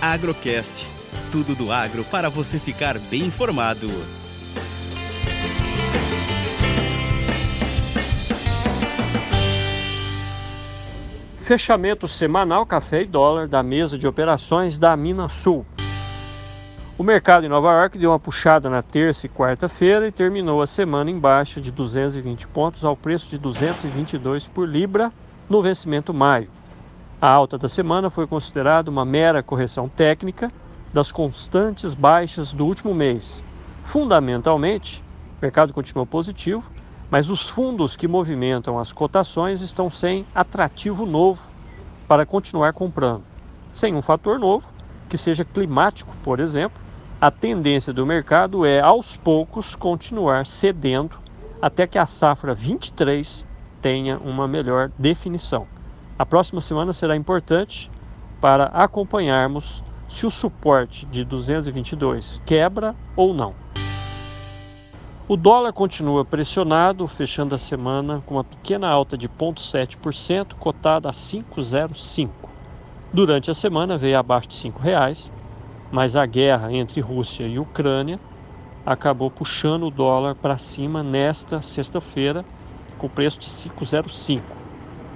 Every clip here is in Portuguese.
Agrocast. Tudo do agro para você ficar bem informado. Fechamento semanal café e dólar da mesa de operações da Minas Sul. O mercado em Nova York deu uma puxada na terça e quarta-feira e terminou a semana em baixa de 220 pontos ao preço de 222 por libra no vencimento maio. A alta da semana foi considerada uma mera correção técnica das constantes baixas do último mês. Fundamentalmente, o mercado continuou positivo, mas os fundos que movimentam as cotações estão sem atrativo novo para continuar comprando. Sem um fator novo, que seja climático, por exemplo, a tendência do mercado é aos poucos continuar cedendo até que a safra 23 tenha uma melhor definição. A próxima semana será importante para acompanharmos se o suporte de 222 quebra ou não. O dólar continua pressionado, fechando a semana com uma pequena alta de 0,7%, cotada a 5,05. Durante a semana veio abaixo de R$ reais, mas a guerra entre Rússia e Ucrânia acabou puxando o dólar para cima nesta sexta-feira, com preço de 5,05.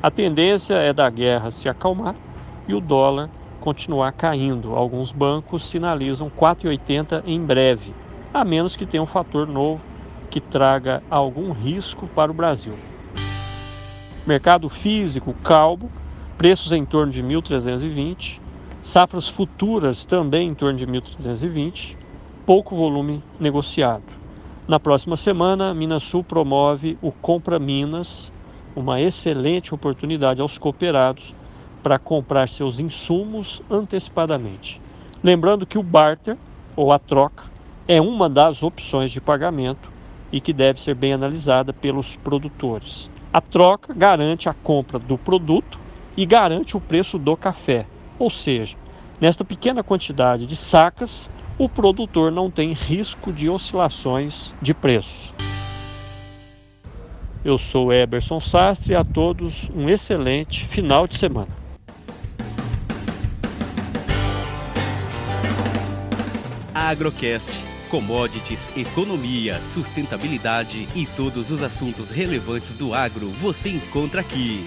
A tendência é da guerra se acalmar e o dólar continuar caindo. Alguns bancos sinalizam 4,80 em breve, a menos que tenha um fator novo que traga algum risco para o Brasil. Mercado físico calmo, preços em torno de 1.320, safras futuras também em torno de 1.320, pouco volume negociado. Na próxima semana, Minas Sul promove o Compra Minas uma excelente oportunidade aos cooperados para comprar seus insumos antecipadamente. Lembrando que o barter ou a troca é uma das opções de pagamento e que deve ser bem analisada pelos produtores. A troca garante a compra do produto e garante o preço do café, ou seja, nesta pequena quantidade de sacas, o produtor não tem risco de oscilações de preços. Eu sou Eberson Sastre e a todos um excelente final de semana. Agrocast. Commodities, economia, sustentabilidade e todos os assuntos relevantes do agro você encontra aqui.